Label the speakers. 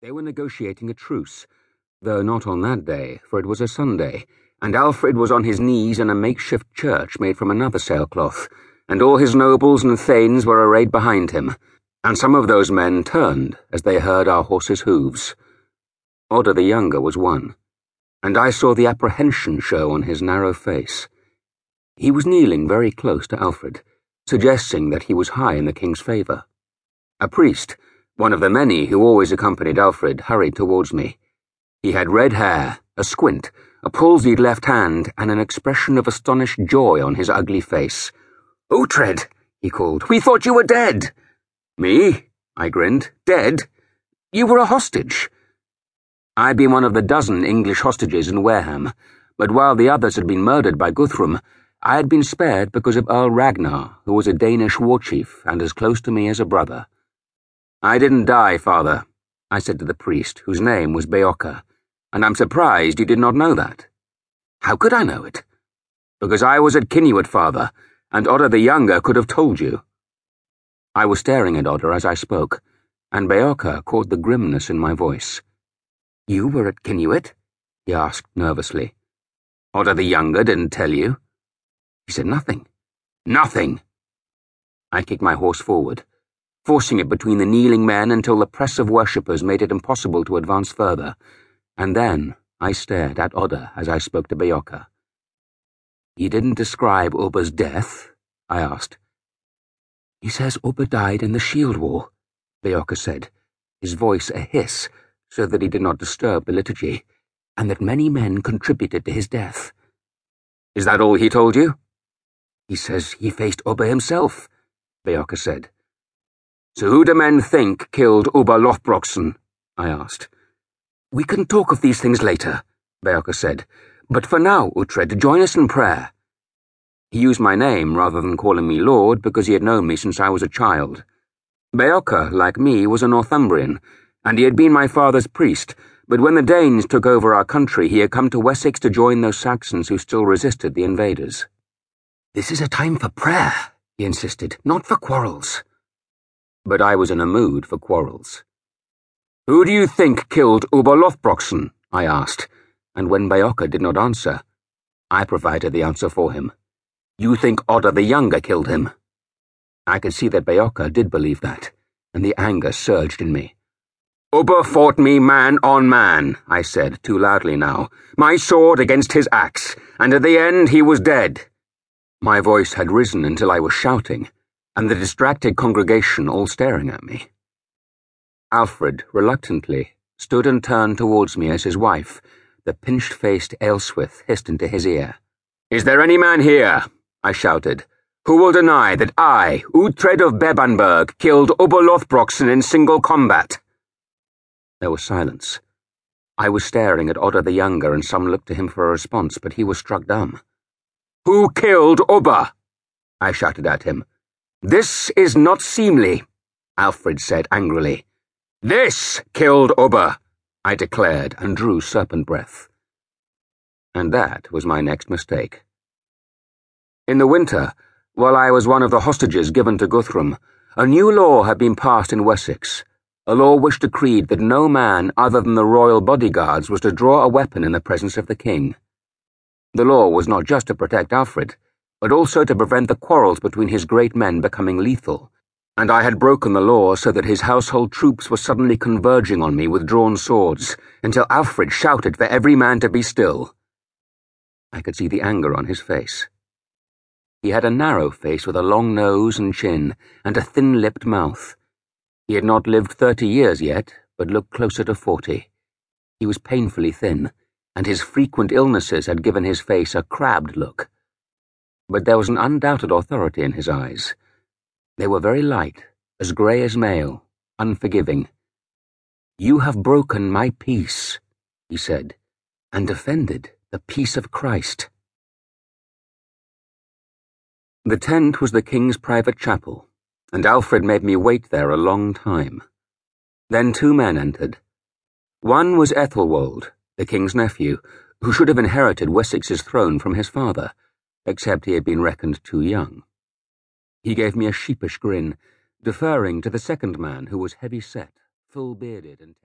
Speaker 1: They were negotiating a truce, though not on that day, for it was a Sunday, and Alfred was on his knees in a makeshift church made from another sailcloth, and all his nobles and thanes were arrayed behind him, and some of those men turned as they heard our horses' hoofs. Odda the younger was one, and I saw the apprehension show on his narrow face. He was kneeling very close to Alfred, suggesting that he was high in the king's favour. A priest, one of the many who always accompanied Alfred hurried towards me. He had red hair, a squint, a palsied left hand, and an expression of astonished joy on his ugly face. Uhtred, he called, we thought you were dead. Me? I grinned. Dead? You were a hostage. I'd been one of the dozen English hostages in Wareham, but while the others had been murdered by Guthrum, I had been spared because of Earl Ragnar, who was a Danish war chief and as close to me as a brother. I didn't die, father, I said to the priest, whose name was Beocca, and I'm surprised you did not know that. How could I know it? Because I was at Cynuit, father, and Odda the Younger could have told you. I was staring at Odda as I spoke, and Beocca caught the grimness in my voice. You were at Cynuit? he asked nervously. Odda the Younger didn't tell you? He said nothing. Nothing! I kicked my horse forward forcing it between the kneeling men until the press of worshippers made it impossible to advance further, and then I stared at Odda as I spoke to Beocca. He didn't describe Ubba's death? I asked. He says Ubba died in the shield wall, Beocca said, his voice a hiss, so that he did not disturb the liturgy, and that many men contributed to his death. Is that all he told you? He says he faced Ubba himself, Beocca said. So who do men think killed Lothbrokson? I asked. We can talk of these things later, Beocca said, but for now, Uhtred, join us in prayer. He used my name rather than calling me Lord because he had known me since I was a child. Beocca, like me, was a Northumbrian, and he had been my father's priest, but when the Danes took over our country, he had come to Wessex to join those Saxons who still resisted the invaders. This is a time for prayer, he insisted, not for quarrels but I was in a mood for quarrels. Who do you think killed Ubba Lothbrokson? I asked, and when Beocca did not answer, I provided the answer for him. You think Odda the Younger killed him? I could see that Beocca did believe that, and the anger surged in me. Ubba fought me man on man, I said, too loudly now, my sword against his axe, and at the end he was dead. My voice had risen until I was shouting and the distracted congregation all staring at me. Alfred, reluctantly, stood and turned towards me as his wife, the pinched faced Ealhswith, hissed into his ear. Is there any man here, I shouted, who will deny that I, Uhtred of Bebbanburg, killed Ubba Lothbrokson in single combat? There was silence. I was staring at Odda the Younger, and some looked to him for a response, but he was struck dumb. Who killed Ubba? I shouted at him. This is not seemly, Alfred said angrily. This killed Ubba, I declared and drew serpent breath. And that was my next mistake. In the winter, while I was one of the hostages given to Guthrum, a new law had been passed in Wessex, a law which decreed that no man other than the royal bodyguards was to draw a weapon in the presence of the king. The law was not just to protect Alfred but also to prevent the quarrels between his great men becoming lethal. And I had broken the law so that his household troops were suddenly converging on me with drawn swords, until Alfred shouted for every man to be still. I could see the anger on his face. He had a narrow face with a long nose and chin, and a thin lipped mouth. He had not lived thirty years yet, but looked closer to forty. He was painfully thin, and his frequent illnesses had given his face a crabbed look but there was an undoubted authority in his eyes. They were very light, as grey as mail, unforgiving. You have broken my peace, he said, and offended the peace of Christ. The tent was the king's private chapel, and Alfred made me wait there a long time. Then two men entered. One was Ethelwold, the king's nephew, who should have inherited Wessex's throne from his father except he had been reckoned too young. He gave me a sheepish grin, deferring to the second man who was heavy set, full bearded, and